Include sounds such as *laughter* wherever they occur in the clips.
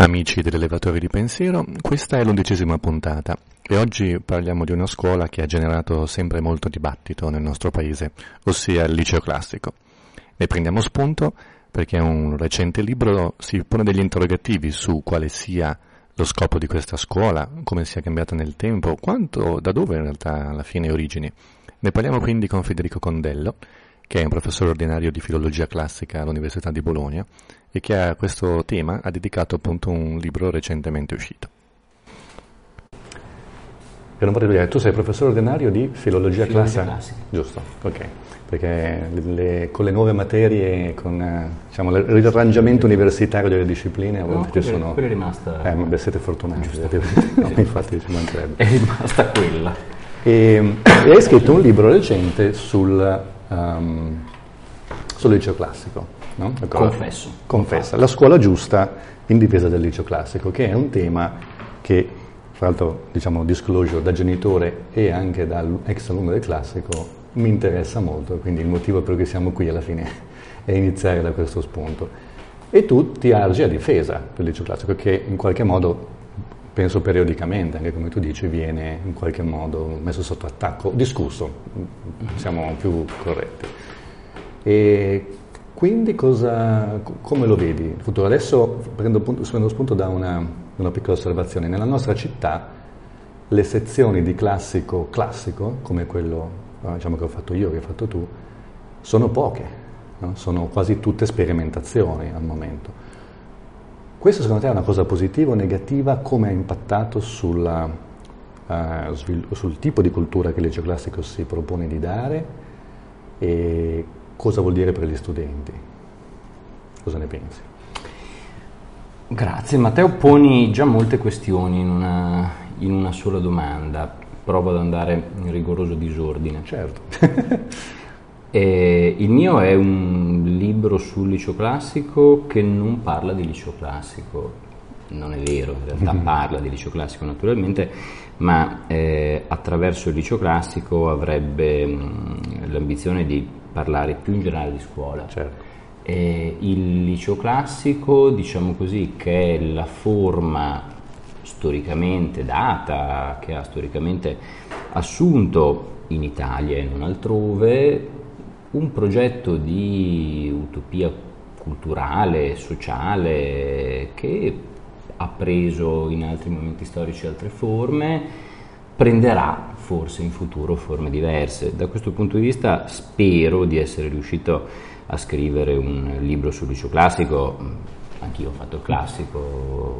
Amici dell'elevatore di pensiero, questa è l'undicesima puntata e oggi parliamo di una scuola che ha generato sempre molto dibattito nel nostro paese, ossia il liceo classico. Ne prendiamo spunto perché un recente libro si pone degli interrogativi su quale sia lo scopo di questa scuola, come sia cambiata nel tempo, quanto, da dove in realtà alla fine origini. Ne parliamo quindi con Federico Condello, che è un professore ordinario di filologia classica all'Università di Bologna e che a questo tema ha dedicato appunto un libro recentemente uscito. Non dire, tu sei professore ordinario di filologia, filologia classica? classica? Giusto, ok. Perché le, con le nuove materie, con eh, diciamo, il riarrangiamento universitario delle discipline, a volte no, quella, sono... quella è rimasta... Eh, beh, siete fortunati. *laughs* no, infatti ci mancherebbe. È rimasta quella. E, e hai scritto un libro recente sul, um, sul liceo classico. No? Confesso. Confessa, la scuola giusta in difesa del liceo classico, che è un tema che, fra l'altro, diciamo, disclosure da genitore e anche da ex alunno del classico, mi interessa molto, quindi il motivo per cui siamo qui alla fine *laughs* è iniziare da questo spunto. E tu ti argi a difesa del liceo classico, che in qualche modo, penso periodicamente, anche come tu dici, viene in qualche modo messo sotto attacco, discusso, siamo più corretti. E quindi cosa, come lo vedi il futuro? Adesso prendo, punto, prendo spunto da una, una, piccola osservazione. Nella nostra città le sezioni di classico classico, come quello diciamo, che ho fatto io, che hai fatto tu, sono poche, no? sono quasi tutte sperimentazioni al momento. Questo secondo te è una cosa positiva o negativa? Come ha impattato sulla, uh, sul tipo di cultura che il liceo classico si propone di dare? E cosa vuol dire per gli studenti. Cosa ne pensi? Grazie, Matteo poni già molte questioni in una, in una sola domanda. Provo ad andare in rigoroso disordine. Certo. *laughs* il mio è un libro sul liceo classico che non parla di liceo classico. Non è vero, in realtà mm-hmm. parla di liceo classico naturalmente, ma eh, attraverso il liceo classico avrebbe mh, l'ambizione di parlare più in generale di scuola. Certo. Eh, il liceo classico, diciamo così, che è la forma storicamente data, che ha storicamente assunto in Italia e non altrove un progetto di utopia culturale, sociale, che ha preso in altri momenti storici altre forme, prenderà forse in futuro forme diverse. Da questo punto di vista spero di essere riuscito a scrivere un libro sul liceo classico, anch'io ho fatto il classico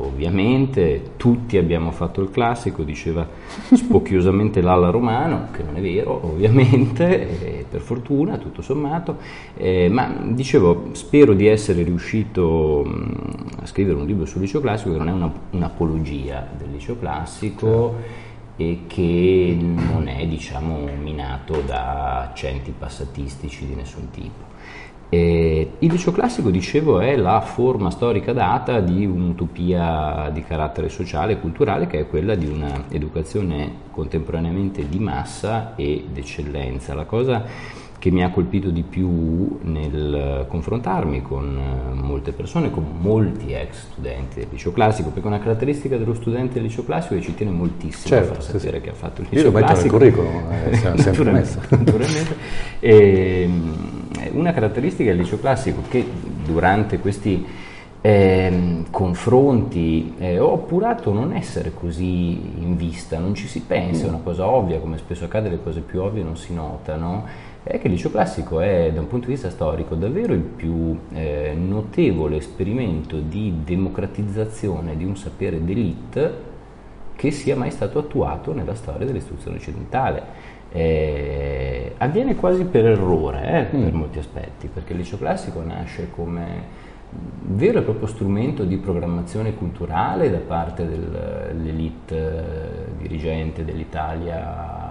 ovviamente, tutti abbiamo fatto il classico, diceva spocchiosamente Lalla Romano, che non è vero ovviamente, per fortuna tutto sommato, eh, ma dicevo spero di essere riuscito a scrivere un libro sul liceo classico che non è una, un'apologia del liceo classico. E che non è diciamo, minato da accenti passatistici di nessun tipo. Eh, il liceo classico, dicevo, è la forma storica data di un'utopia di carattere sociale e culturale che è quella di un'educazione contemporaneamente di massa e d'eccellenza. La cosa che mi ha colpito di più nel confrontarmi con eh, molte persone, con molti ex studenti del liceo classico, perché una caratteristica dello studente del liceo classico è che ci tiene moltissimo certo, a far sapere sì. che ha fatto il liceo classico. Io lo metto nel curriculum, eh, *laughs* naturalmente, naturalmente. E, ehm, una caratteristica del liceo classico che durante questi eh, confronti eh, ho appurato non essere così in vista, non ci si pensa, è una cosa ovvia, come spesso accade le cose più ovvie non si notano è che il liceo classico è da un punto di vista storico davvero il più eh, notevole esperimento di democratizzazione di un sapere d'élite che sia mai stato attuato nella storia dell'istruzione occidentale. Eh, avviene quasi per errore eh, mm. per molti aspetti, perché il liceo classico nasce come vero e proprio strumento di programmazione culturale da parte dell'elite eh, dirigente dell'Italia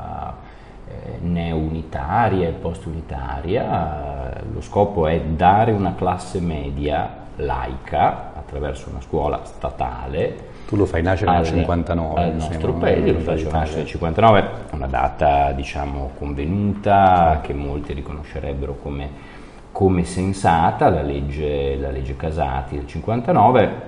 neounitaria e post-unitaria, lo scopo è dare una classe media laica attraverso una scuola statale. Tu lo fai nascere nel 59. Al nostro paese lo faccio nascere nel 59, una data diciamo convenuta che molti riconoscerebbero come, come sensata, la legge, la legge Casati del 59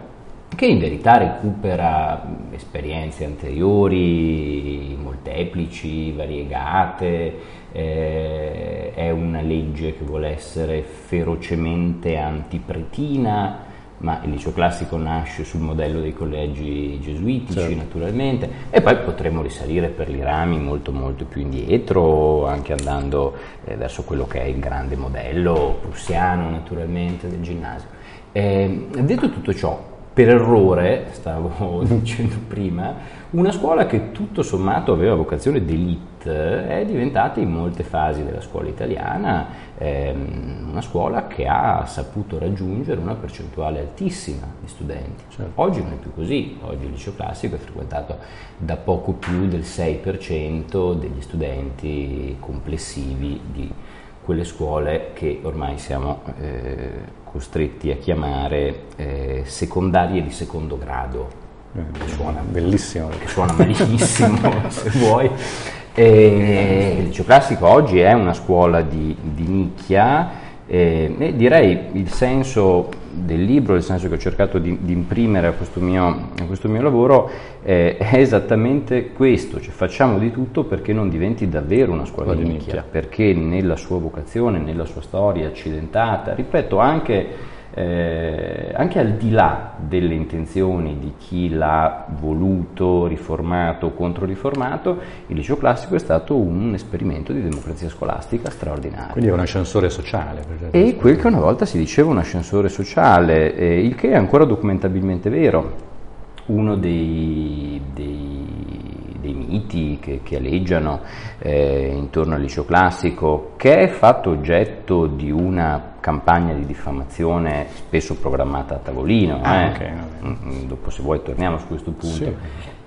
che in verità recupera esperienze anteriori, molteplici, variegate, eh, è una legge che vuole essere ferocemente antipretina, ma il liceo classico nasce sul modello dei collegi gesuitici certo. naturalmente e poi potremmo risalire per i rami molto molto più indietro anche andando eh, verso quello che è il grande modello prussiano naturalmente del ginnasio. Eh, detto tutto ciò, per errore, stavo *laughs* dicendo prima, una scuola che tutto sommato aveva vocazione d'elite è diventata in molte fasi della scuola italiana ehm, una scuola che ha saputo raggiungere una percentuale altissima di studenti. Certo. Oggi non è più così, oggi il liceo classico è frequentato da poco più del 6% degli studenti complessivi di quelle scuole che ormai siamo eh, costretti a chiamare eh, secondarie di secondo grado suona bellissimo. Che suona malissimo *laughs* se vuoi. E il liceo classico oggi è una scuola di, di nicchia e, e, direi il senso del libro, il senso che ho cercato di, di imprimere a questo mio, a questo mio lavoro eh, è esattamente questo, cioè facciamo di tutto perché non diventi davvero una scuola di nicchia, perché nella sua vocazione, nella sua storia accidentata, ripeto anche eh, anche al di là delle intenzioni di chi l'ha voluto, riformato o controriformato, il liceo classico è stato un esperimento di democrazia scolastica straordinario. Quindi è un ascensore sociale. E quel che una volta si diceva un ascensore sociale, eh, il che è ancora documentabilmente vero. Uno dei, dei, dei miti che, che aleggiano eh, intorno al liceo classico, che è fatto oggetto di una campagna di diffamazione spesso programmata a tavolino, ah, eh? okay, mm, mm, dopo se vuoi torniamo su questo punto, sì.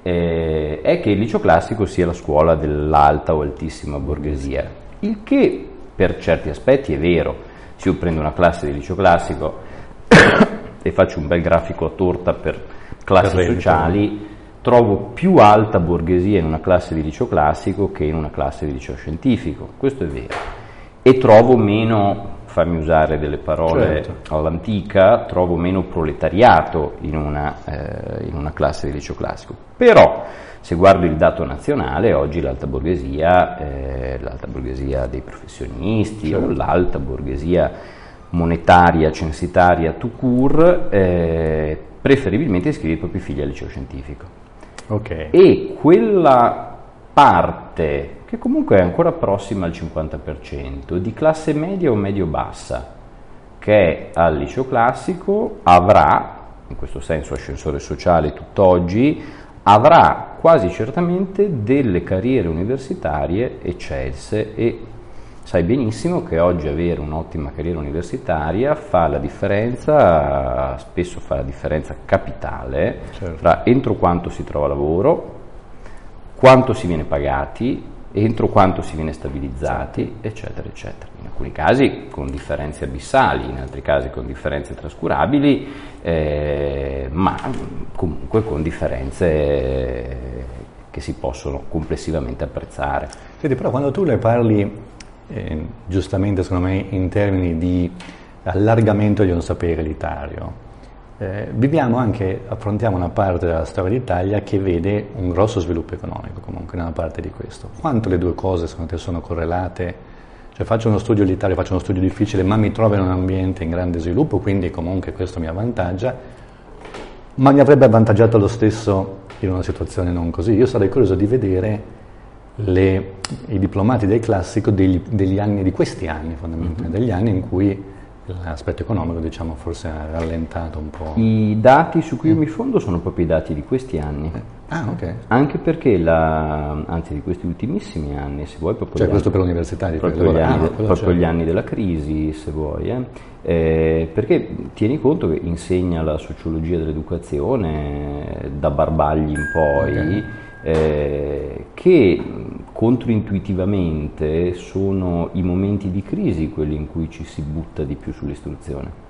eh, è che il liceo classico sia la scuola dell'alta o altissima borghesia, il che per certi aspetti è vero, se io prendo una classe di liceo classico *coughs* e faccio un bel grafico a torta per classi per sociali, trovo più alta borghesia in una classe di liceo classico che in una classe di liceo scientifico, questo è vero, e trovo meno fammi usare delle parole certo. all'antica, trovo meno proletariato in una, eh, in una, classe di liceo classico. Però, se guardo il dato nazionale, oggi l'alta borghesia, eh, l'alta borghesia dei professionisti certo. o l'alta borghesia monetaria, censitaria, tout court, eh, preferibilmente iscrive i propri figli al liceo scientifico. Okay. E quella parte, che comunque è ancora prossima al 50%, di classe media o medio-bassa, che al liceo classico avrà, in questo senso ascensore sociale tutt'oggi, avrà quasi certamente delle carriere universitarie eccelse e sai benissimo che oggi avere un'ottima carriera universitaria fa la differenza, spesso fa la differenza capitale certo. tra entro quanto si trova lavoro, quanto si viene pagati, entro quanto si viene stabilizzati, eccetera, eccetera. In alcuni casi con differenze abissali, in altri casi con differenze trascurabili, eh, ma comunque con differenze che si possono complessivamente apprezzare. Senti, però quando tu le parli, eh, giustamente secondo me, in termini di allargamento di un sapere elitario, eh, viviamo anche, affrontiamo una parte della storia d'Italia che vede un grosso sviluppo economico comunque nella parte di questo. Quanto le due cose secondo te sono correlate? Cioè faccio uno studio elitario, faccio uno studio difficile, ma mi trovo in un ambiente in grande sviluppo, quindi comunque questo mi avvantaggia, ma mi avrebbe avvantaggiato lo stesso in una situazione non così. Io sarei curioso di vedere le, i diplomati del classico degli, degli anni, di questi anni fondamentalmente, mm-hmm. degli anni in cui l'aspetto economico diciamo forse ha rallentato un po'. I dati su cui io mi fondo sono proprio i dati di questi anni. Ah, ok. Anche perché, la, anzi di questi ultimissimi anni, se vuoi, proprio... Cioè questo anni, per l'università? Di proprio, gli anni, ah, proprio gli anni, della crisi, se vuoi. Eh. Eh, perché tieni conto che insegna la sociologia dell'educazione da Barbagli in poi, okay. Eh, che controintuitivamente sono i momenti di crisi quelli in cui ci si butta di più sull'istruzione.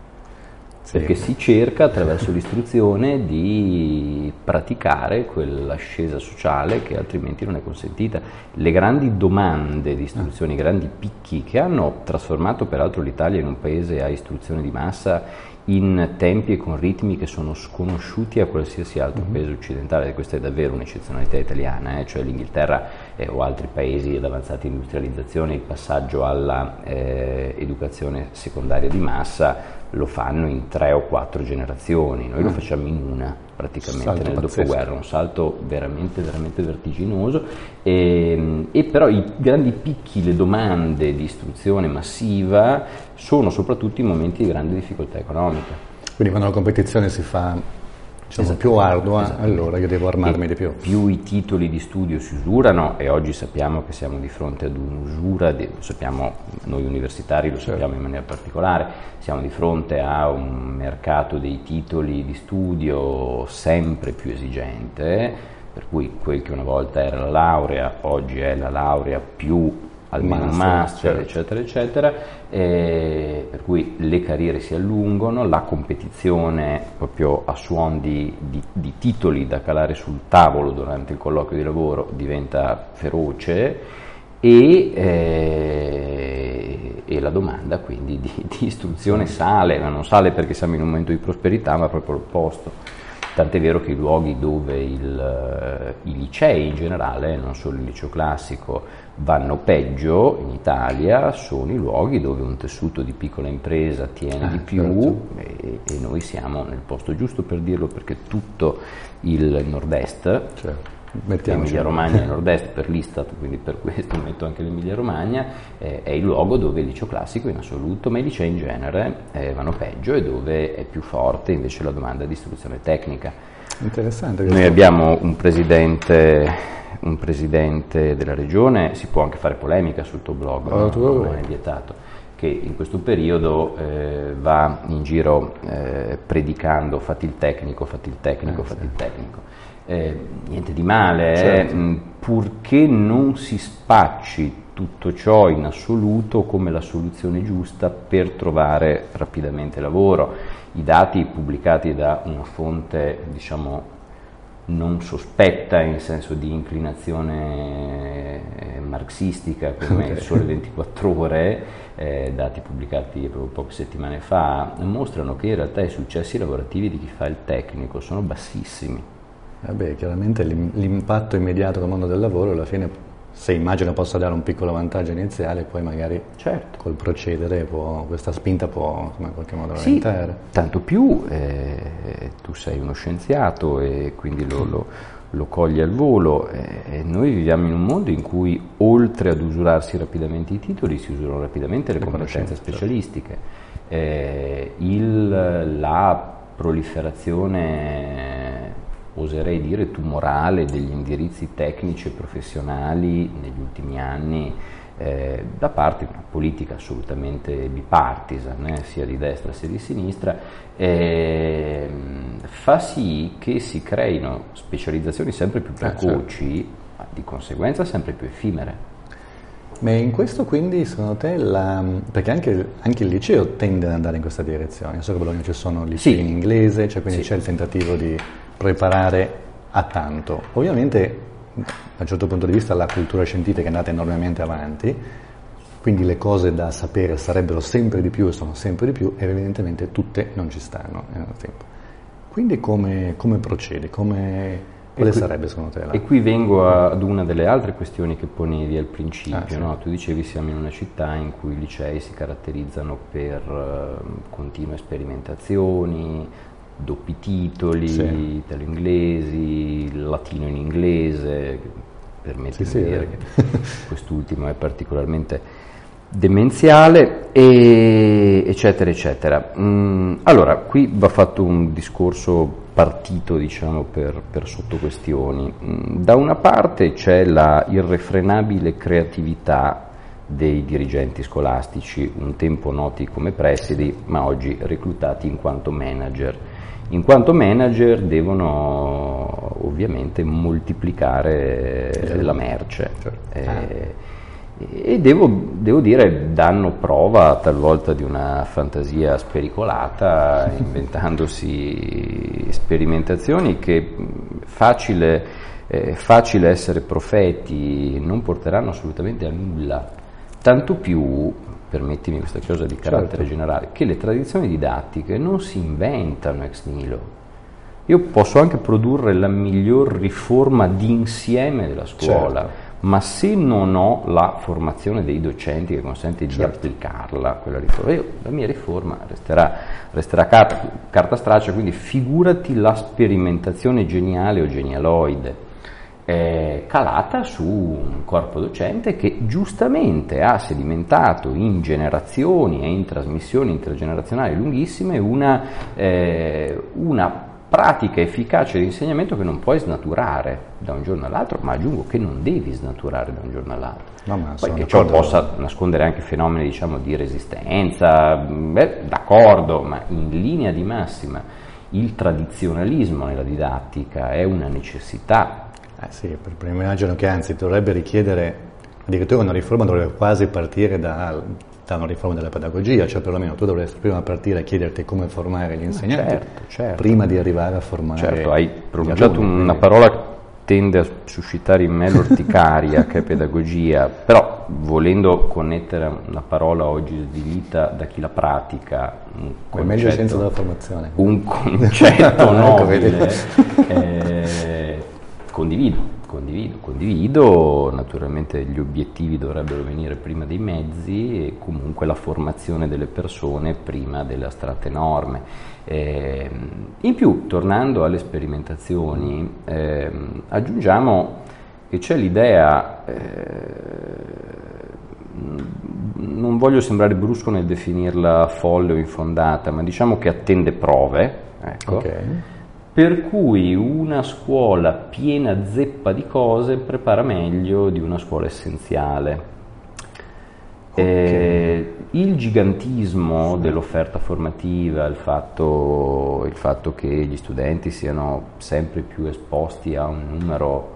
Sì. Perché si cerca attraverso l'istruzione di praticare quell'ascesa sociale che altrimenti non è consentita. Le grandi domande di istruzione, i grandi picchi che hanno trasformato peraltro l'Italia in un paese a istruzione di massa in tempi e con ritmi che sono sconosciuti a qualsiasi altro mm-hmm. paese occidentale, questa è davvero un'eccezionalità italiana, eh? cioè l'Inghilterra eh, o altri paesi ad avanzata industrializzazione, il passaggio alla eh, educazione secondaria di massa lo fanno in tre o quattro generazioni, noi mm. lo facciamo in una praticamente salto nel dopoguerra, un salto veramente, veramente vertiginoso e, ehm, e, però i grandi picchi, le domande di istruzione massiva sono soprattutto in momenti di grande difficoltà economica. Quindi quando la competizione si fa diciamo, più ardua, allora io devo armarmi e di più. Più i titoli di studio si usurano e oggi sappiamo che siamo di fronte ad un'usura, di, lo sappiamo noi universitari, lo sappiamo certo. in maniera particolare, siamo di fronte a un mercato dei titoli di studio sempre più esigente, per cui quel che una volta era la laurea oggi è la laurea più almeno master, master certo. eccetera, eccetera, per cui le carriere si allungano, la competizione proprio a suon di, di, di, titoli da calare sul tavolo durante il colloquio di lavoro diventa feroce e, eh, e la domanda quindi di, di istruzione sale, ma non sale perché siamo in un momento di prosperità, ma proprio l'opposto. Tant'è vero che i luoghi dove il, eh, i licei in generale, non solo il liceo classico, vanno peggio in Italia sono i luoghi dove un tessuto di piccola impresa tiene ah, di più certo. e, e, noi siamo nel posto giusto per dirlo perché tutto il nord-est, certo. Emilia Romagna *laughs* è nord-est per l'Istat, quindi per questo metto anche l'Emilia Romagna, eh, è il luogo dove il liceo classico in assoluto, ma i licei in genere eh, vanno peggio e dove è più forte invece la domanda di istruzione tecnica. Interessante. Noi abbiamo un presidente un presidente della regione, si può anche fare polemica sul tuo blog, oh, no? non è vietato, che in questo periodo eh, va in giro eh, predicando fatti il tecnico, fatti il tecnico, eh, fatti sì. il tecnico eh, niente di male, eh, certo. eh, purché non si spacci tutto ciò in assoluto come la soluzione giusta per trovare rapidamente lavoro. I dati pubblicati da una fonte, diciamo, non sospetta in senso di inclinazione eh, marxistica come il Sole 24 Ore, eh, dati pubblicati proprio poche settimane fa, mostrano che in realtà i successi lavorativi di chi fa il tecnico sono bassissimi. Vabbè, chiaramente l'impatto immediato nel mondo del lavoro alla fine se immagino possa dare un piccolo vantaggio iniziale, poi magari certo. col procedere può, questa spinta può insomma, in qualche modo sì, Tanto più eh, tu sei uno scienziato e quindi lo, lo, lo cogli al volo. Eh, noi viviamo in un mondo in cui oltre ad usurarsi rapidamente i titoli, si usurano rapidamente le, le competenze certo. specialistiche. Eh, il, la proliferazione oserei dire tumorale degli indirizzi tecnici e professionali negli ultimi anni eh, da parte di una politica assolutamente bipartisan, eh, sia di destra sia di sinistra, eh, fa sì che si creino specializzazioni sempre più precoci, eh, certo. ma di conseguenza sempre più effimere. Ma in questo quindi secondo te, la, perché anche, anche, il liceo tende ad andare in questa direzione, so che a Bologna ci sono licei sì. in inglese, cioè quindi sì. c'è il tentativo di preparare a tanto. Ovviamente da un certo punto di vista la cultura scientifica è andata enormemente avanti, quindi le cose da sapere sarebbero sempre di più e sono sempre di più e evidentemente tutte non ci stanno nel tempo. Quindi come, come procedi? Come, quale qui, sarebbe secondo te? La... E qui vengo ad una delle altre questioni che ponevi al principio. Ah, sì. no? Tu dicevi siamo in una città in cui i licei si caratterizzano per uh, continue sperimentazioni, doppi titoli, sì. italo-inglesi, latino in inglese, permettimi sì, di dire che quest'ultimo è particolarmente demenziale, e, eccetera, eccetera. Mm, allora, qui va fatto un discorso partito, diciamo, per, per sottoquestioni. Mm, da una parte c'è la irrefrenabile creatività dei dirigenti scolastici, un tempo noti come presidi, ma oggi reclutati in quanto manager in quanto manager devono ovviamente moltiplicare certo. la merce certo. eh, ah. e devo, devo, dire danno prova talvolta di una fantasia spericolata *laughs* inventandosi sperimentazioni che facile, eh, facile essere profeti non porteranno assolutamente a nulla tanto più permettimi questa cosa di carattere certo. generale, che le tradizioni didattiche non si inventano ex nihilo. Io posso anche produrre la miglior riforma d'insieme della scuola, certo. ma se non ho la formazione dei docenti che consente di certo. applicarla, quella riforma, io, la mia riforma resterà, resterà carta, carta straccia, quindi figurati la sperimentazione geniale o genialoide eh, calata su un corpo docente che giustamente ha sedimentato in generazioni e in trasmissioni intergenerazionali lunghissime una, eh, una pratica efficace di insegnamento che non puoi snaturare da un giorno all'altro, ma aggiungo che non devi snaturare da un giorno all'altro. No, Poi che ciò possa nascondere anche fenomeni diciamo, di resistenza, beh, d'accordo, ma in linea di massima il tradizionalismo nella didattica è una necessità eh sì, per, immagino che anzi dovrebbe richiedere, addirittura una riforma dovrebbe quasi partire da, da una riforma della pedagogia, cioè perlomeno tu dovresti prima partire a chiederti come formare gli insegnanti, certo, certo. prima di arrivare a formare Certo, hai pronunciato una parola che tende a suscitare in me l'orticaria, che è pedagogia, però volendo connettere una parola oggi svilita da chi la pratica, un concetto, è meglio senza della formazione. Un concetto *laughs* ecco, nobile. eh, Condivido, condivido, condivido, naturalmente gli obiettivi dovrebbero venire prima dei mezzi e comunque la formazione delle persone prima delle astratte norme. Eh, in più, tornando alle sperimentazioni, eh, aggiungiamo che c'è l'idea, eh, non voglio sembrare brusco nel definirla folle o infondata, ma diciamo che attende prove. Ecco. Okay per cui una scuola piena zeppa di cose prepara meglio di una scuola essenziale. Okay. Eh, il gigantismo dell'offerta formativa, il fatto, il fatto, che gli studenti siano sempre più esposti a un numero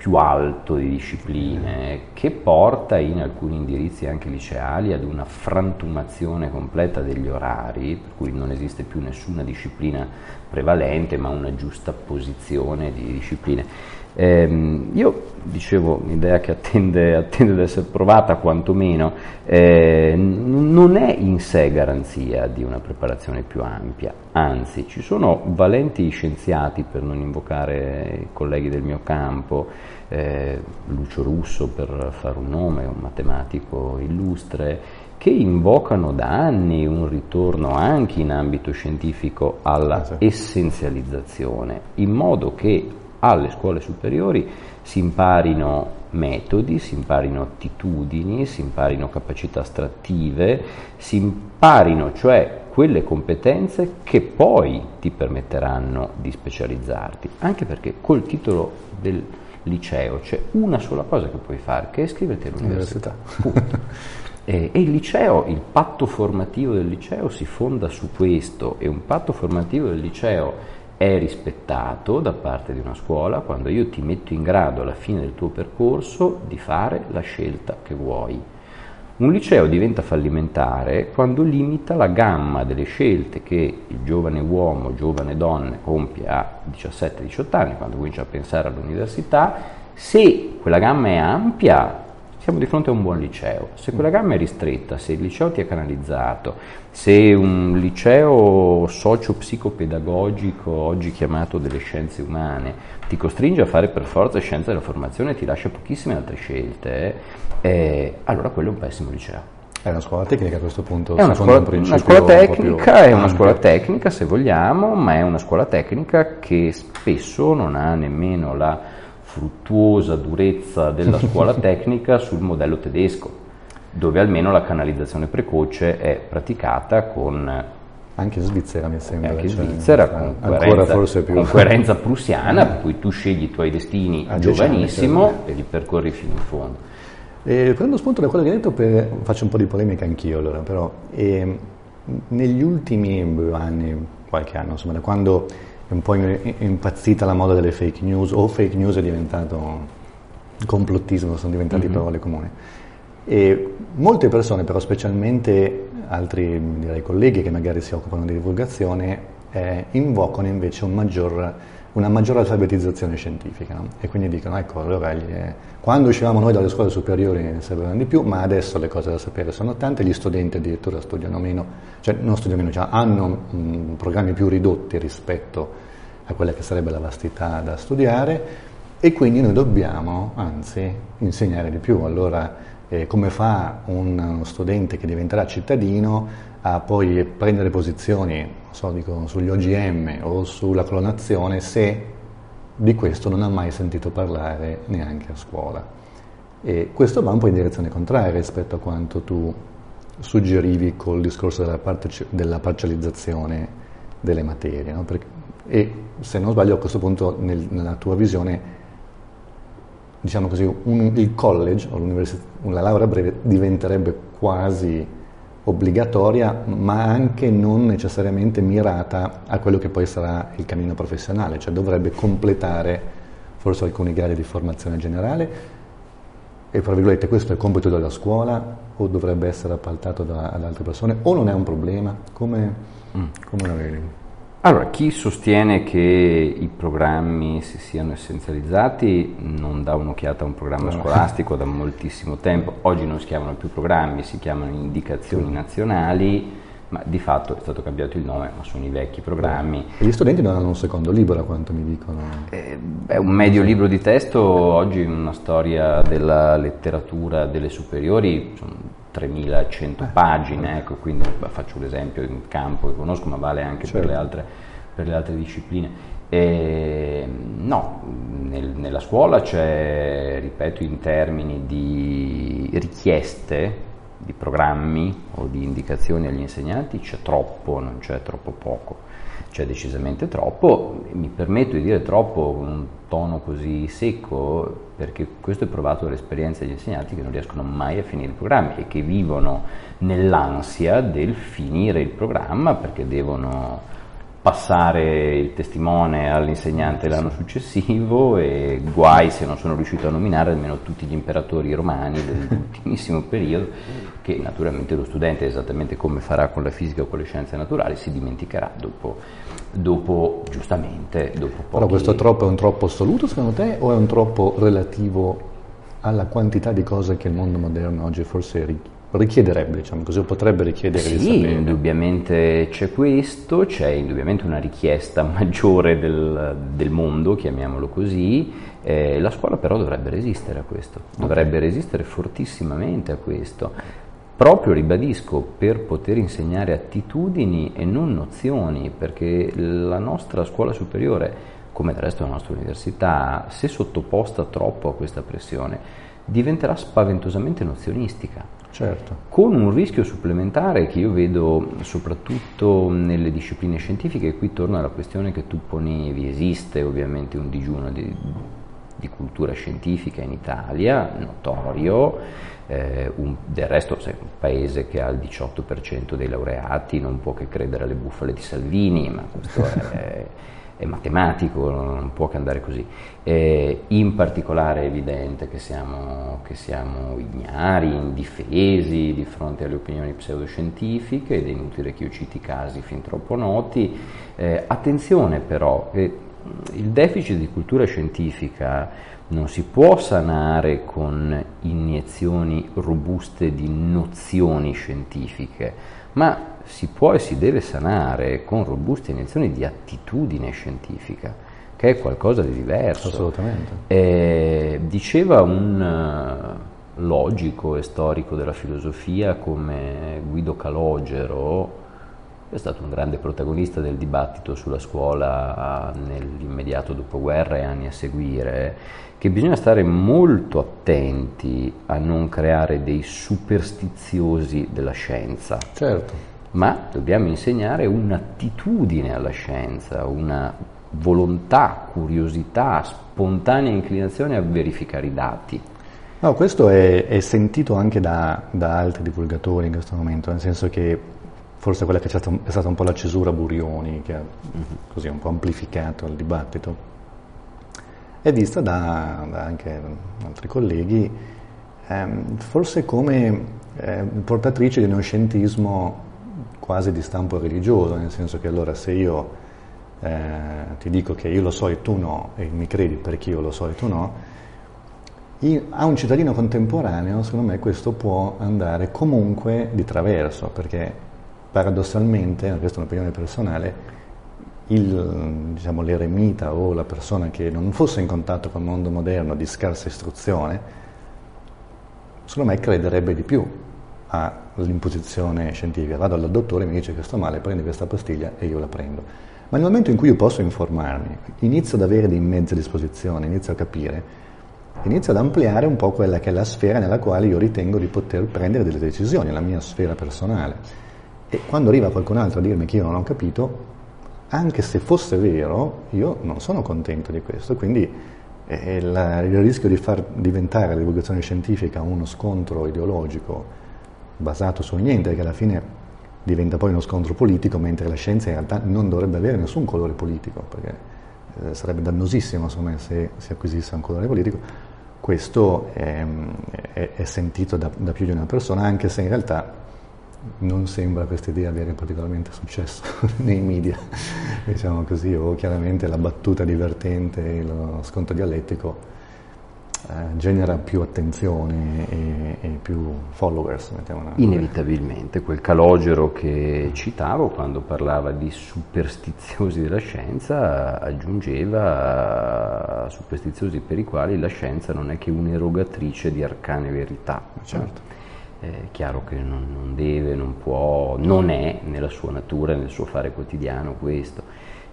più alto di discipline, che porta in alcuni indirizzi anche liceali ad una frantumazione completa degli orari, per cui non esiste più nessuna disciplina prevalente, ma una giusta posizione di discipline. Eh, io dicevo, un'idea che attende, *laughs* attende ad essere provata quantomeno, eh, non è in sé garanzia di una preparazione più ampia, anzi ci sono valenti scienziati, per non invocare i colleghi del mio campo, eh, Lucio Russo per fare un nome, un matematico illustre, che invocano da anni un ritorno anche in ambito scientifico alla essenzializzazione, in modo che alle scuole superiori si imparino metodi, si imparino attitudini, si imparino capacità astrattive, si imparino cioè quelle competenze che poi ti permetteranno di specializzarti, anche perché col titolo del liceo c'è una sola cosa che puoi fare, che è iscriverti all'università. e, e il liceo, il patto formativo del liceo si fonda su questo e un patto formativo del liceo è rispettato da parte di una scuola quando io ti metto in grado alla fine del tuo percorso di fare la scelta che vuoi. Un liceo diventa fallimentare quando limita la gamma delle scelte che il giovane uomo, giovane donna compie a 17-18 anni, quando comincia a pensare all'università, se quella gamma è ampia siamo di fronte a un buon liceo. Se quella gamma è ristretta, se il liceo ti è canalizzato, se un liceo socio-psicopedagogico, oggi chiamato delle scienze umane, ti costringe a fare per forza scienza della formazione e ti lascia pochissime altre scelte, eh, allora quello è un pessimo liceo. È una scuola tecnica a questo punto? È una scuola, un una scuola tecnica, è una scuola tecnica se vogliamo, ma è una scuola tecnica che spesso non ha nemmeno la fruttuosa durezza della *laughs* scuola tecnica sul modello tedesco, dove almeno la canalizzazione precoce è praticata con anche Svizzera mi sembra. Anche cioè, Svizzera con, coerenza, con coerenza prussiana, per cui tu scegli i tuoi destini ah, giovanissimo e li percorri fino in fondo. E prendo spunto da quello che hai detto, per, faccio un po' di polemica anch'io allora, però e, negli ultimi anni, qualche anno, insomma, da quando è un po' impazzita la moda delle fake news, o fake news è diventato complottismo, sono diventati mm-hmm. parole comuni. E molte persone, però specialmente altri direi, colleghi che magari si occupano di divulgazione, eh, invocano invece un maggior, una maggiore alfabetizzazione scientifica no? e quindi dicono ecco allora gli, quando uscivamo noi dalle scuole superiori ne sapevano di più ma adesso le cose da sapere sono tante gli studenti addirittura studiano meno cioè non studiano meno cioè hanno mh, programmi più ridotti rispetto a quella che sarebbe la vastità da studiare e quindi noi dobbiamo anzi insegnare di più allora eh, come fa uno studente che diventerà cittadino a poi prendere posizioni so, dico, sugli OGM o sulla clonazione se di questo non ha mai sentito parlare neanche a scuola. E questo va un po' in direzione contraria rispetto a quanto tu suggerivi col discorso della, parte, della parcializzazione delle materie. No? Perché, e se non sbaglio a questo punto nel, nella tua visione diciamo così, un, il college o la laurea breve diventerebbe quasi obbligatoria, ma anche non necessariamente mirata a quello che poi sarà il cammino professionale, cioè dovrebbe completare forse alcuni gradi di formazione generale e tra virgolette questo è il compito della scuola o dovrebbe essere appaltato da, ad altre persone o non è un problema? Come, mm. come la vedi? Allora, chi sostiene che i programmi si siano essenzializzati non dà un'occhiata a un programma scolastico da moltissimo tempo. Oggi non si chiamano più programmi, si chiamano indicazioni nazionali, ma di fatto è stato cambiato il nome, ma sono i vecchi programmi. E gli studenti non hanno un secondo libro, a quanto mi dicono? Eh, è un medio libro di testo, oggi una storia della letteratura delle superiori, sono 3100 eh, pagine, ecco, quindi faccio un esempio in campo che conosco, ma vale anche certo. per, le altre, per, le altre, discipline. E, no, nel, nella scuola c'è, ripeto, in termini di richieste di programmi o di indicazioni agli insegnanti c'è troppo, non c'è troppo poco c'è decisamente troppo, mi permetto di dire troppo con un tono così secco perché questo è provato dall'esperienza degli insegnanti che non riescono mai a finire i programmi e che vivono nell'ansia del finire il programma perché devono passare il testimone all'insegnante l'anno successivo e guai se non sono riuscito a nominare almeno tutti gli imperatori romani dell'ultimissimo *laughs* periodo che naturalmente lo studente esattamente come farà con la fisica o con le scienze naturali si dimenticherà dopo, dopo giustamente dopo pochi... Però questo troppo è un troppo assoluto secondo te o è un troppo relativo alla quantità di cose che il mondo moderno oggi forse richiede? Richiederebbe, diciamo così, o potrebbe richiedere sì, di sapere. indubbiamente c'è questo, c'è indubbiamente una richiesta *laughs* maggiore del, del mondo, chiamiamolo così, eh, la scuola però dovrebbe resistere a questo, dovrebbe okay. resistere fortissimamente a questo, proprio, ribadisco, per poter insegnare attitudini e non nozioni, perché la nostra scuola superiore, come del resto la nostra università, se sottoposta troppo a questa pressione, diventerà spaventosamente nozionistica Certo. Con un rischio supplementare che io vedo soprattutto nelle discipline scientifiche, e qui torna alla questione che tu ponevi, esiste ovviamente un digiuno di, di cultura scientifica in Italia, notorio, eh, un, del resto sei un paese che ha il 18% dei laureati, non può che credere alle bufale di Salvini, ma questo *laughs* è è matematico, non può che andare così. Eh, in particolare è evidente che siamo, che siamo, ignari, indifesi di fronte alle opinioni pseudoscientifiche ed è inutile che io citi casi fin troppo noti. Eh, attenzione però, che il deficit di cultura scientifica non si può sanare con iniezioni robuste di nozioni scientifiche, ma si può e si deve sanare con robuste iniezioni di attitudine scientifica, che è qualcosa di diverso. Assolutamente. Eh, diceva un uh, logico e storico della filosofia come Guido Calogero, è stato un grande protagonista del dibattito sulla scuola nell'immediato dopoguerra e anni a seguire, che bisogna stare molto attenti a non creare dei superstiziosi della scienza. Certo ma dobbiamo insegnare un'attitudine alla scienza, una volontà, curiosità, spontanea inclinazione a verificare i dati. No, questo è, è sentito anche da, da, altri divulgatori in questo momento, nel senso che forse quella che è stata, è stata un po' la cesura Burioni, che ha uh-huh. così un po' amplificato il dibattito, è vista da, da anche altri colleghi ehm, forse come eh, portatrice di uno scientismo quasi di stampo religioso, nel senso che allora se io eh, ti dico che io lo so e tu no, e mi credi perché io lo so e tu no, a un cittadino contemporaneo, secondo me, questo può andare comunque di traverso, perché paradossalmente, questa è un'opinione personale, diciamo, l'eremita o la persona che non fosse in contatto con il mondo moderno di scarsa istruzione, secondo me crederebbe di più all'imposizione scientifica. Vado dal dottore, mi dice che sto male, prendi questa pastiglia e io la prendo. Ma nel momento in cui io posso informarmi, inizio ad avere dei mezzi a disposizione, inizio a capire, inizio ad ampliare un po' quella che è la sfera nella quale io ritengo di poter prendere delle decisioni, la mia sfera personale. E quando arriva qualcun altro a dirmi che io non ho capito, anche se fosse vero, io non sono contento di questo, quindi il, il rischio di far diventare la divulgazione scientifica uno scontro ideologico basato su niente, che alla fine diventa poi uno scontro politico, mentre la scienza in realtà non dovrebbe avere nessun colore politico, perché eh, sarebbe dannosissimo me, se si acquisisse un colore politico. Questo è, è, è sentito da, da più di una persona, anche se in realtà non sembra questa idea avere particolarmente successo *laughs* nei media, diciamo così, o chiaramente la battuta divertente, lo sconto dialettico eh, genera più attenzione e, e più followers. Inevitabilmente, quel calogero che citavo quando parlava di superstiziosi della scienza aggiungeva superstiziosi per i quali la scienza non è che un'erogatrice di arcane verità. Certo. È chiaro che non, non deve, non può, non è nella sua natura, nel suo fare quotidiano questo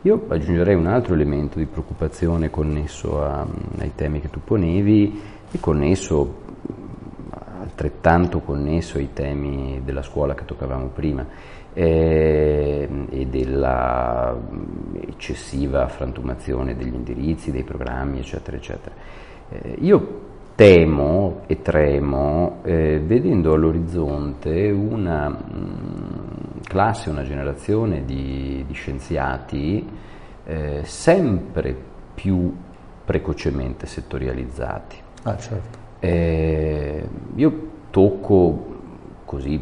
io aggiungerei un altro elemento di preoccupazione connesso a, ai temi che tu ponevi e connesso, altrettanto connesso ai temi della scuola che toccavamo prima eh, e della eccessiva frantumazione degli indirizzi, dei programmi, eccetera, eccetera. Eh, io temo e tremo eh, vedendo all'orizzonte una mh, mm, classe, una generazione di, di scienziati eh, sempre più precocemente settorializzati. Ah, certo. eh, io tocco così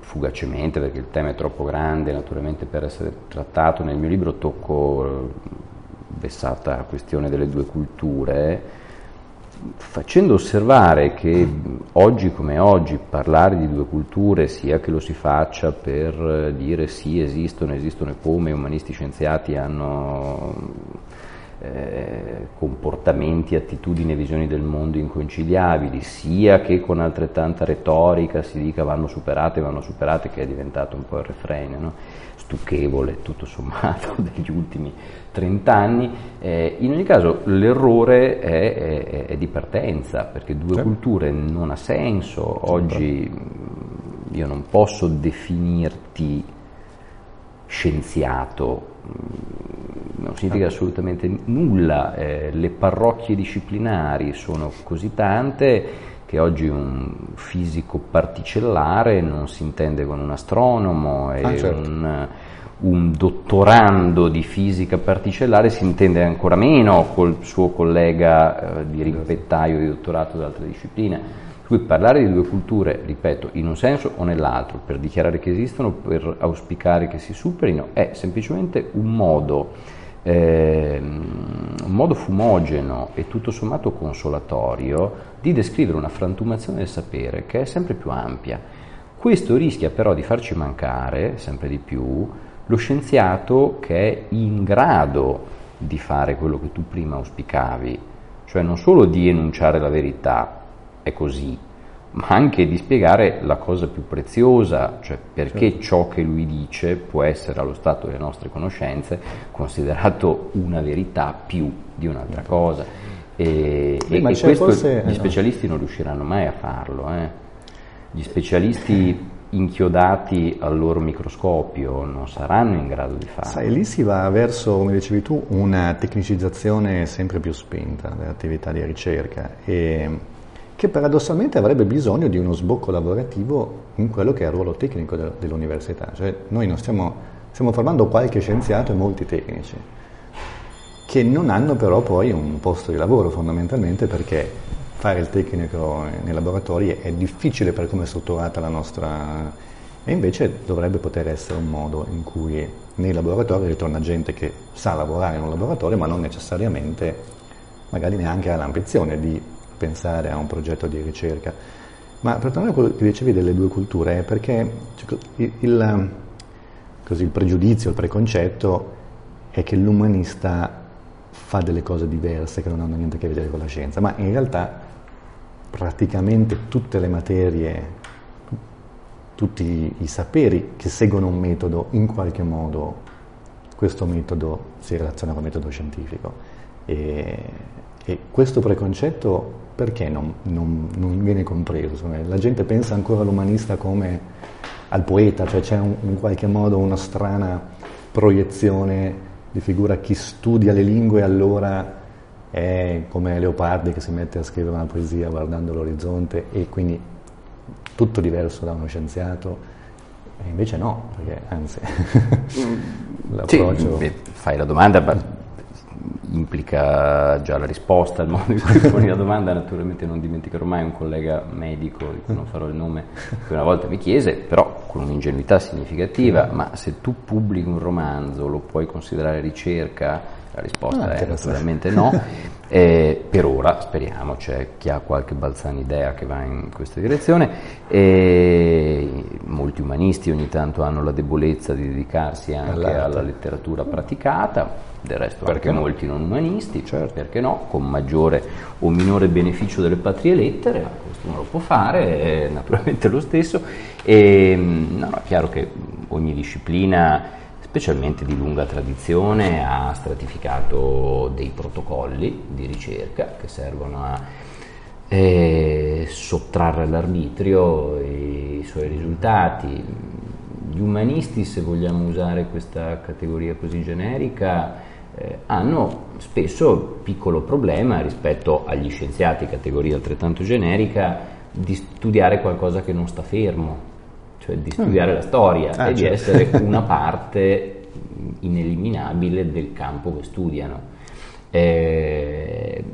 fugacemente, perché il tema è troppo grande naturalmente per essere trattato, nel mio libro tocco eh, vessata questione delle due culture, facendo osservare che oggi come oggi parlare di due culture, sia che lo si faccia per dire sì esistono, esistono e come, umanisti scienziati hanno eh, comportamenti, attitudini e visioni del mondo inconciliabili, sia che con altrettanta retorica si dica vanno superate, vanno superate, che è diventato un po' il refrain, no? stucchevole tutto sommato *laughs* degli ultimi 30 anni. Eh, in ogni caso l'errore è, è, è, di partenza, perché due sì. culture non ha senso. Oggi io non posso definirti scienziato, non significa assolutamente nulla, eh, le parrocchie disciplinari sono così tante che oggi un fisico particellare non si intende con un astronomo e ah, certo. un, un, dottorando di fisica particellare si intende ancora meno col suo collega eh, di rimpettaio di dottorato da altre discipline. Qui parlare di due culture, ripeto, in un senso o nell'altro, per dichiarare che esistono, per auspicare che si superino, è semplicemente un modo eh, un modo fumogeno e tutto sommato consolatorio di descrivere una frantumazione del sapere che è sempre più ampia. Questo rischia però di farci mancare sempre di più lo scienziato che è in grado di fare quello che tu prima auspicavi, cioè non solo di enunciare la verità, è così, ma anche di spiegare la cosa più preziosa, cioè perché certo. ciò che lui dice può essere allo stato delle nostre conoscenze considerato una verità più di un'altra cosa. E, Beh, e questo forse, gli specialisti no. non riusciranno mai a farlo. Eh. Gli specialisti *laughs* inchiodati al loro microscopio non saranno in grado di farlo. Sai, lì si va verso, come dicevi tu, una tecnicizzazione sempre più spinta dell'attività di ricerca. E che paradossalmente avrebbe bisogno di uno sbocco lavorativo in quello che è il ruolo tecnico de- dell'università. Cioè noi non stiamo, stiamo formando qualche scienziato e molti tecnici, che non hanno però poi un posto di lavoro fondamentalmente perché fare il tecnico nei laboratori è difficile per come è strutturata la nostra E invece dovrebbe poter essere un modo in cui nei laboratori ritorna gente che sa lavorare in un laboratorio, ma non necessariamente, magari neanche ha l'ambizione di pensare a un progetto di ricerca. Ma per tornare a quello che dicevi delle due culture, è perché il, il, così, il pregiudizio, il preconcetto è che l'umanista fa delle cose diverse che non hanno niente a che vedere con la scienza, ma in realtà praticamente tutte le materie, tutti i saperi che seguono un metodo, in qualche modo questo metodo si relaziona con il metodo scientifico. E, e questo preconcetto perché non, non, non viene compreso? La gente pensa ancora all'umanista come al poeta, cioè c'è un, in qualche modo una strana proiezione di figura chi studia le lingue allora è come Leopardi che si mette a scrivere una poesia guardando l'orizzonte e quindi tutto diverso da uno scienziato. E invece no, perché anzi *laughs* l'approccio... Sì, fai la domanda, ma implica già la risposta, il modo in cui poni la domanda, naturalmente non dimenticherò mai un collega medico, di cui non farò il nome, che una volta mi chiese, però con un'ingenuità significativa, ma se tu pubblichi un romanzo lo puoi considerare ricerca? La risposta ah, è naturalmente no. *laughs* Eh, per ora speriamo, c'è chi ha qualche balzana idea che va in questa direzione. E molti umanisti ogni tanto hanno la debolezza di dedicarsi anche All'arte. alla letteratura praticata del resto perché anche no? molti non umanisti, certo. perché no, con maggiore o minore beneficio delle patrie lettere, ma questo non lo può fare, è naturalmente lo stesso, e no, no, è chiaro che ogni disciplina, specialmente di lunga tradizione, ha stratificato dei protocolli di ricerca che servono a eh, sottrarre all'arbitrio i suoi risultati. Gli umanisti, se vogliamo usare questa categoria così generica, eh, hanno spesso piccolo problema rispetto agli scienziati, categoria altrettanto generica, di studiare qualcosa che non sta fermo, cioè di studiare mm. la storia ah, e di certo. essere *laughs* una parte ineliminabile del campo che studiano. Eh,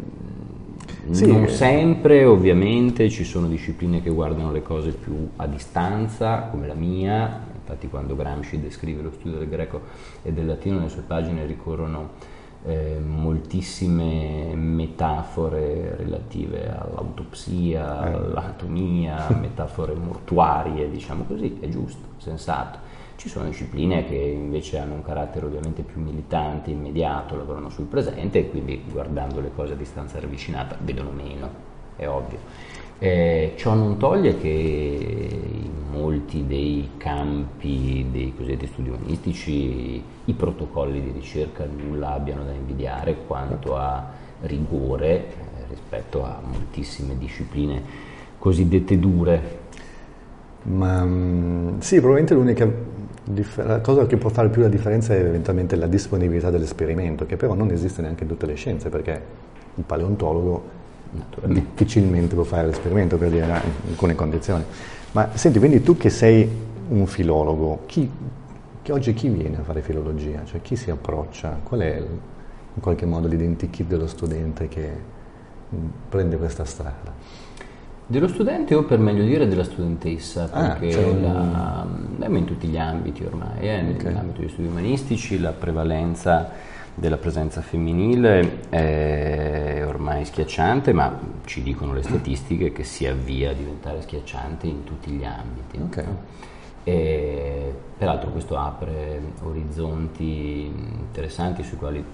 sì. Non sempre, ovviamente, ci sono discipline che guardano le cose più a distanza, come la mia, infatti quando Gramsci descrive lo studio del greco e del latino nelle sue pagine ricorrono eh, moltissime metafore relative all'autopsia, eh. all'anatomia, *laughs* metafore mortuarie, diciamo così, è giusto, sensato. Ci sono discipline che invece hanno un carattere ovviamente più militante, immediato, lavorano sul presente e quindi guardando le cose a distanza ravvicinata vedono meno, è ovvio. Eh, ciò non toglie che in molti dei campi dei cosiddetti studi umanistici i protocolli di ricerca nulla abbiano da invidiare quanto a rigore eh, rispetto a moltissime discipline cosiddette dure. Ma mm, sì, probabilmente l'unica la cosa che può fare più la differenza è eventualmente la disponibilità dell'esperimento, che però non esiste neanche in tutte le scienze, perché il paleontologo difficilmente può fare l'esperimento per dire in alcune condizioni. Ma senti, quindi tu che sei un filologo, chi, che oggi chi viene a fare filologia? Cioè chi si approccia? Qual è in qualche modo l'identikit dello studente che prende questa strada? Dello studente o per meglio dire della studentessa, ah, perché cioè la, in tutti gli ambiti ormai, eh, okay. nell'ambito degli studi umanistici la prevalenza della presenza femminile è ormai schiacciante, ma ci dicono le statistiche che si avvia a diventare schiacciante in tutti gli ambiti. Okay. E, peraltro questo apre orizzonti interessanti sui quali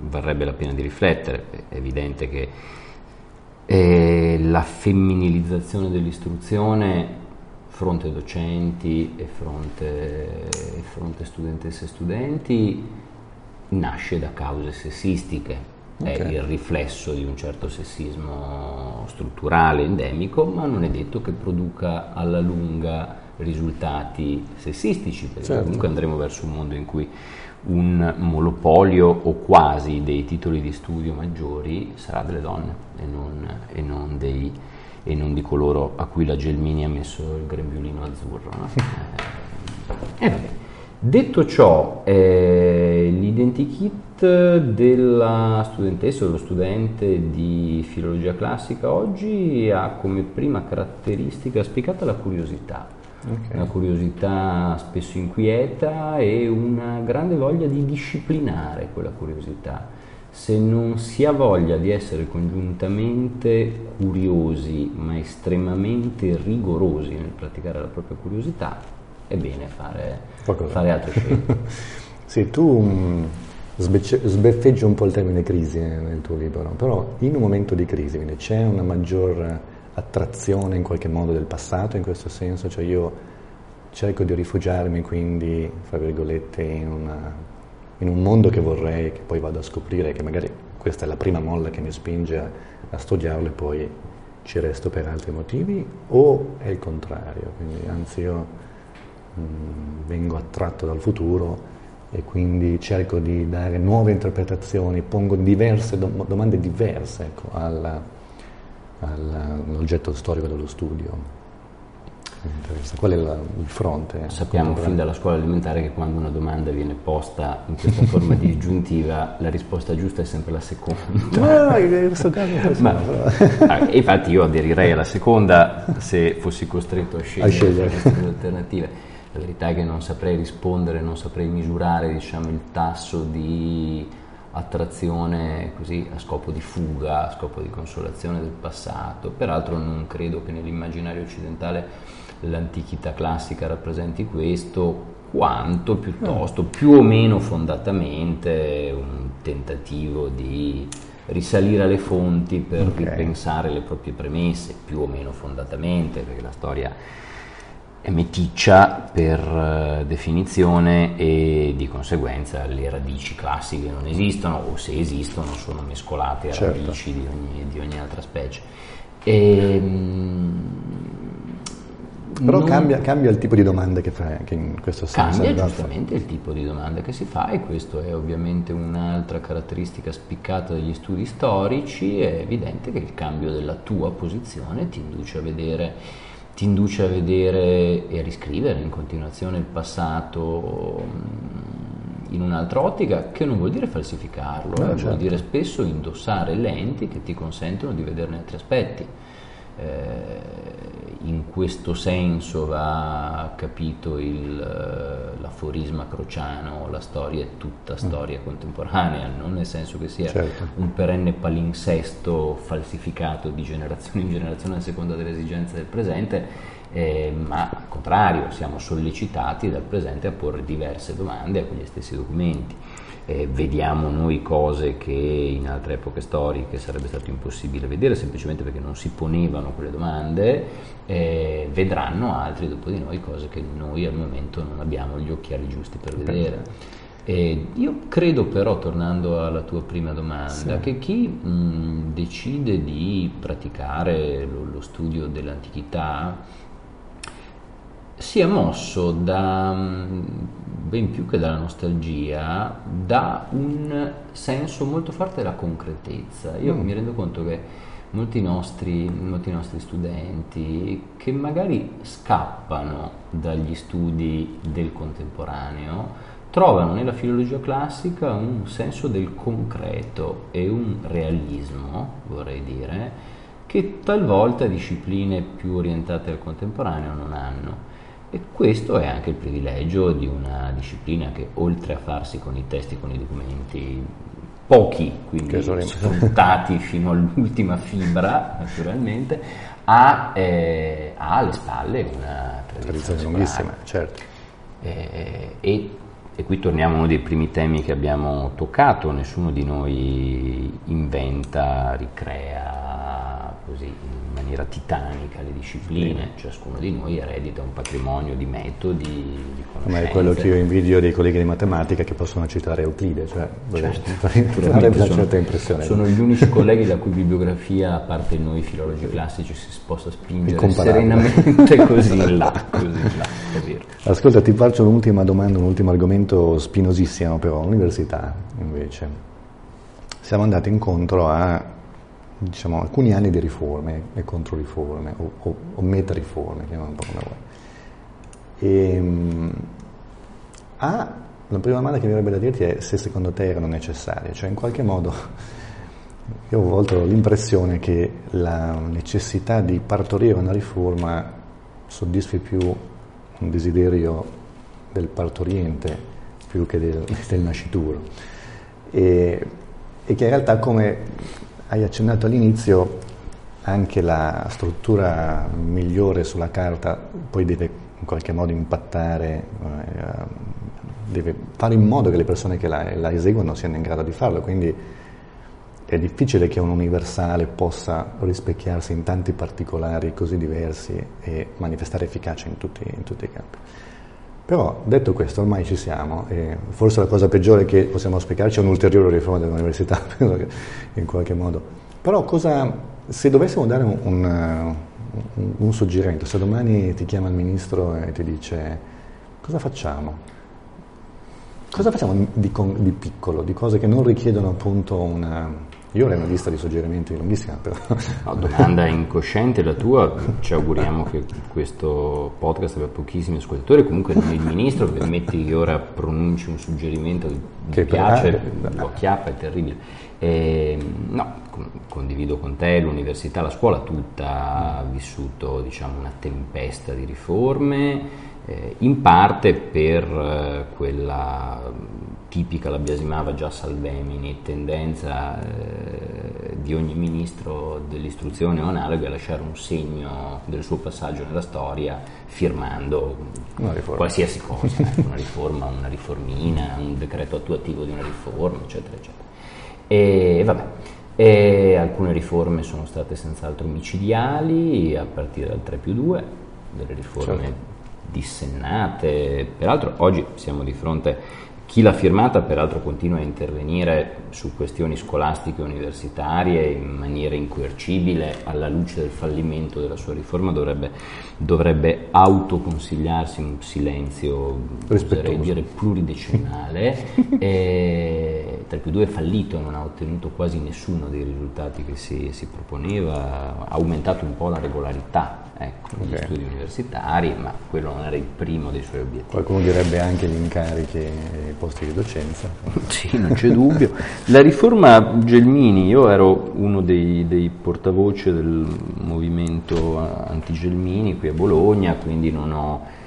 varrebbe la pena di riflettere. È evidente che eh, la femminilizzazione dell'istruzione fronte docenti e fronte, fronte studentesse e studenti nasce da cause sessistiche, okay. è il riflesso di un certo sessismo strutturale, endemico, ma non è detto che produca alla lunga risultati sessistici, perché certo. comunque andremo verso un mondo in cui un monopolio o quasi dei titoli di studio maggiori sarà delle donne e non, e non, dei, e non di coloro a cui la Gelmini ha messo il grembiulino azzurro. No? eh, vabbè. Detto ciò, eh, l'identikit della studentessa o dello studente di filologia classica oggi ha come prima caratteristica spiegata la curiosità. Okay. una curiosità spesso inquieta e una grande voglia di disciplinare quella curiosità. Se non si ha voglia di essere congiuntamente curiosi ma estremamente rigorosi nel praticare la propria curiosità, è bene fare, fare altre scelte. *laughs* sì, tu mm, sbeffeggi un po' il termine crisi nel tuo libro, però in un momento di crisi c'è una maggior attrazione in qualche modo del passato in questo senso, cioè io cerco di rifugiarmi quindi, fra virgolette, in, una, in un mondo che vorrei, che poi vado a scoprire, che magari questa è la prima molla che mi spinge a, a studiarlo e poi ci resto per altri motivi, o è il contrario, quindi anzi io mh, mm, vengo attratto dal futuro e quindi cerco di dare nuove interpretazioni, pongo diverse dom- domande diverse ecco, alla, all'oggetto storico dello studio. Qual è la, il fronte? Sappiamo fin dalla scuola elementare che quando una domanda viene posta in questa forma disgiuntiva, la risposta giusta è sempre la seconda. No, in questo caso *laughs* Ma, ah, infatti io aderirei alla seconda se fossi costretto a scegliere, a scegliere. queste alternative. La verità è che non saprei rispondere, non saprei misurare diciamo, il tasso di attrazione così a scopo di fuga, a scopo di consolazione del passato. Peraltro non credo che nell'immaginario occidentale l'antichità classica rappresenti questo, quanto piuttosto, più o meno fondatamente, un tentativo di risalire alle fonti per okay. ripensare le proprie premesse, più o meno fondatamente, perché la storia meticcia per uh, definizione e di conseguenza le radici classiche non esistono o se esistono sono mescolate a certo. radici di ogni, di ogni, altra specie. E, um, però non... cambia, cambia, il tipo di domande che fa, che in questo senso. Cambia giustamente il tipo di domande che si fa e questo è ovviamente un'altra caratteristica spiccata degli studi storici, è evidente che il cambio della tua posizione ti induce a vedere ti induce a vedere e a riscrivere in continuazione il passato mm, in un'altra ottica, che non vuol dire falsificarlo, no, eh, certo. vuol dire spesso indossare lenti che ti consentono di vederne altri aspetti. Eh, in questo senso va capito il, eh, l'aforisma crociano, la storia è tutta mm. storia mm. contemporanea, non nel senso che sia certo. un perenne palinsesto falsificato di generazione in generazione a seconda delle esigenze del presente, eh, ma al contrario siamo sollecitati dal presente a porre diverse domande a quegli stessi documenti eh, vediamo noi cose che in altre epoche storiche sarebbe stato impossibile vedere semplicemente perché non si ponevano quelle domande, eh, vedranno altri dopo di noi cose che noi al momento non abbiamo gli occhiali giusti per vedere. Eh, io credo però, tornando alla tua prima domanda, sì. che chi mh, decide di praticare lo, lo studio dell'antichità sia mosso da ben più che dalla nostalgia, da un senso molto forte della concretezza. Io mm. mi rendo conto che molti nostri, molti nostri studenti che magari scappano dagli studi del contemporaneo trovano nella filologia classica un senso del concreto e un realismo, vorrei dire, che talvolta discipline più orientate al contemporaneo non hanno. E questo è anche il privilegio di una disciplina che oltre a farsi con i testi, con i documenti, pochi, quindi sfruttati *laughs* fino all'ultima fibra naturalmente, ha, eh, ha alle spalle una tradizione lunghissima, certo. Eh, e, e qui torniamo a uno dei primi temi che abbiamo toccato, nessuno di noi inventa, ricrea così maniera titanica le discipline, sì. ciascuno di noi eredita un patrimonio di metodi, di conoscenze. Ma è quello che io invidio dei colleghi di matematica che possono citare Euclide, cioè certo. una certa impressione. Sono gli unici colleghi la cui bibliografia, a parte noi filologi classici, si possa spingere serenamente *laughs* così in là. Così in là Ascolta, ti faccio un'ultima domanda, un ultimo argomento spinosissimo però, l'università invece. Siamo andati incontro a diciamo, alcuni anni di riforme e controriforme o, o, o meta-riforme, chiamiamolo un po' come vuoi. E, um, A, la prima domanda che mi verrebbe da dirti è se secondo te erano necessarie, cioè in qualche modo io ho volte ho l'impressione che la necessità di partorire una riforma soddisfi più un desiderio del partoriente più che del, *laughs* del nascituro. E, e che in realtà, come hai accennato all'inizio, anche la struttura migliore sulla carta poi deve in qualche modo impattare, eh, deve fare in modo che le persone che la, la eseguono siano in grado di farlo. Quindi è difficile che un universale possa rispecchiarsi in tanti particolari così diversi e manifestare efficacia in tutti, in tutti i campi. Però detto questo, ormai ci siamo e forse la cosa peggiore che possiamo auspicarci è un'ulteriore riforma dell'università, *laughs* in qualche modo. Però cosa, se dovessimo dare un, un, un, suggerimento, se domani ti chiama il ministro e ti dice cosa facciamo? Cosa facciamo di, di piccolo, di cose che non richiedono appunto una, io avrei una lista di suggerimenti lunghissima, però. *laughs* No, domanda *laughs* incosciente la tua, ci auguriamo che questo podcast abbia pochissimi ascoltatori, comunque non il ministro, permetti che ora pronunci un suggerimento che mi piace, lo acchiappa, è terribile. E, no, condivido con te, l'università, la scuola tutta ha vissuto diciamo, una tempesta di riforme, eh, in parte per eh, quella tipica, la biasimava già Salvemini, tendenza eh, di ogni ministro dell'istruzione o analoga a lasciare un segno del suo passaggio nella storia firmando qualsiasi cosa, *laughs* eh, una riforma, una riformina, un decreto attuativo di una riforma, eccetera, eccetera. E vabbè. E alcune riforme sono state senz'altro micidiali, a partire dal 3 più 2, delle riforme certo. dissennate. Peraltro oggi siamo di fronte chi l'ha firmata peraltro continua a intervenire su questioni scolastiche e universitarie in maniera incoercibile, alla luce del fallimento della sua riforma dovrebbe, dovrebbe autoconsigliarsi un silenzio, oserei dire pluridecennale, *laughs* e, tra più due è fallito, non ha ottenuto quasi nessuno dei risultati che si, si proponeva, ha aumentato un po' la regolarità ecco, okay. gli studi universitari, ma quello non era il primo dei suoi obiettivi. Qualcuno direbbe anche gli incarichi e i posti di docenza. *laughs* sì, non c'è dubbio. La riforma Gelmini, io ero uno dei, dei portavoce del movimento anti-Gelmini qui a Bologna, quindi non ho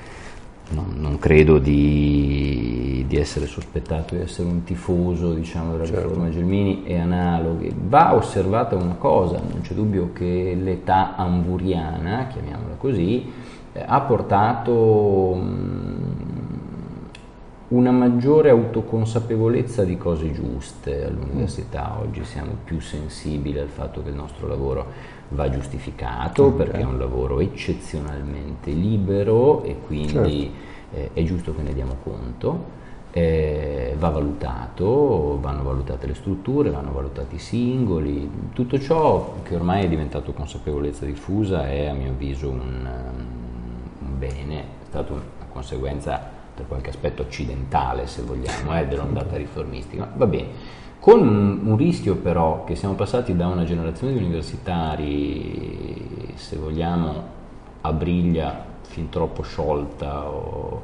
non, non credo di, di, essere sospettato di essere un tifoso diciamo, della certo. riforma Gelmini e analoghi. Va osservata una cosa, non c'è dubbio che l'età amburiana, chiamiamola così, eh, ha portato mh, una maggiore autoconsapevolezza di cose giuste all'università. Oggi siamo più sensibili al fatto che il nostro lavoro va giustificato okay. perché è un lavoro eccezionalmente libero e quindi certo. eh, è giusto che ne diamo conto. Eh, va valutato, vanno valutate le strutture, vanno valutati i singoli, tutto ciò che ormai è diventato consapevolezza diffusa è a mio avviso un, un bene, è stata una conseguenza per qualche aspetto occidentale se vogliamo eh, dell'ondata riformistica, va bene. Con un rischio però che siamo passati da una generazione di universitari, se vogliamo, a briglia fin troppo sciolta o,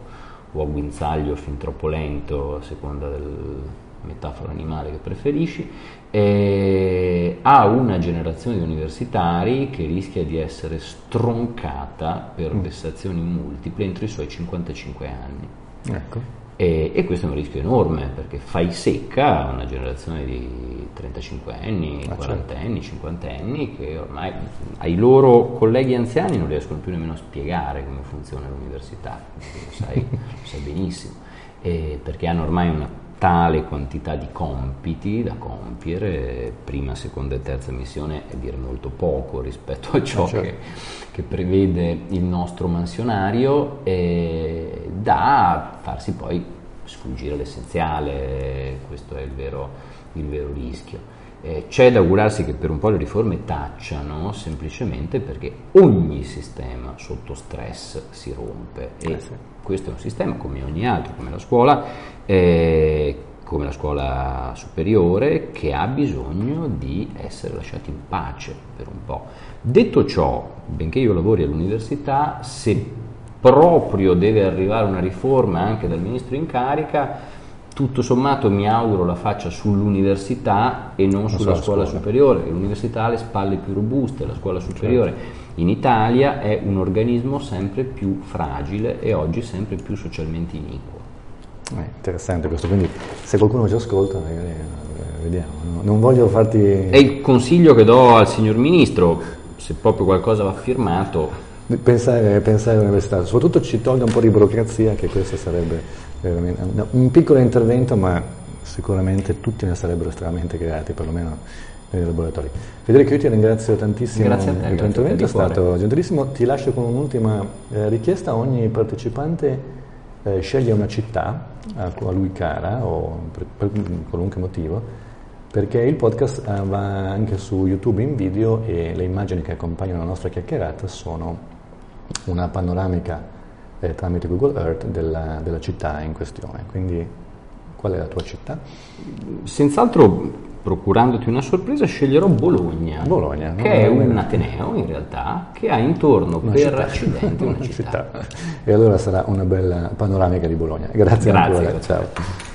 o a guinzaglio fin troppo lento, a seconda del metafora animale che preferisci, eh, a una generazione di universitari che rischia di essere stroncata per mm. vessazioni multiple entro i suoi 55 anni. Ecco. E, e, questo è un rischio enorme perché fai secca una generazione di 35 anni, 40 anni, 50 anni che ormai ai loro colleghi anziani non riescono più nemmeno a spiegare come funziona l'università, lo sai, lo sai benissimo, e perché hanno ormai una tale quantità di compiti da compiere, prima, seconda e terza missione è dire molto poco rispetto a ciò certo. che, che, prevede il nostro mansionario, eh, da farsi poi sfuggire l'essenziale, questo è il vero, il vero rischio. Eh, c'è da augurarsi che per un po' le riforme tacciano semplicemente perché ogni sistema sotto stress si rompe e eh sì. questo è un sistema come ogni altro, come la scuola, eh, come la scuola superiore, che ha bisogno di essere lasciati in pace per un po'. Detto ciò, benché io lavori all'università, se proprio deve arrivare una riforma anche dal ministro in carica, tutto sommato mi auguro la faccia sull'università e non, non sulla scuola, scuola, superiore. L'università ha le spalle più robuste, la scuola superiore certo. in Italia è un organismo sempre più fragile e oggi sempre più socialmente iniquo. Eh, interessante questo, quindi se qualcuno ci ascolta, eh, vediamo. Non voglio farti... È il consiglio che do al signor Ministro, se proprio qualcosa va firmato. Pensare, pensare all'università, soprattutto ci tolga un po' di burocrazia, che questo sarebbe un piccolo intervento, ma sicuramente tutti ne sarebbero estremamente grati, perlomeno nei laboratori. Federico, io ti ringrazio tantissimo grazie a te, il tuo intervento, è stato gentilissimo. Ti lascio con un'ultima eh, richiesta. Ogni partecipante eh, sceglie una città a, lui cara o per, per, qualunque motivo, perché il podcast eh, va anche su YouTube in video e le immagini che accompagnano la nostra chiacchierata sono una panoramica eh, tramite Google Earth della, della città in questione. Quindi qual è la tua città? Senz'altro procurandoti una sorpresa, sceglierò Bologna, Bologna che è un ateneo in realtà, che ha intorno una per città. accidenti *laughs* una, una città. città. E allora sarà una bella panoramica di Bologna. Grazie, grazie ancora, ciao.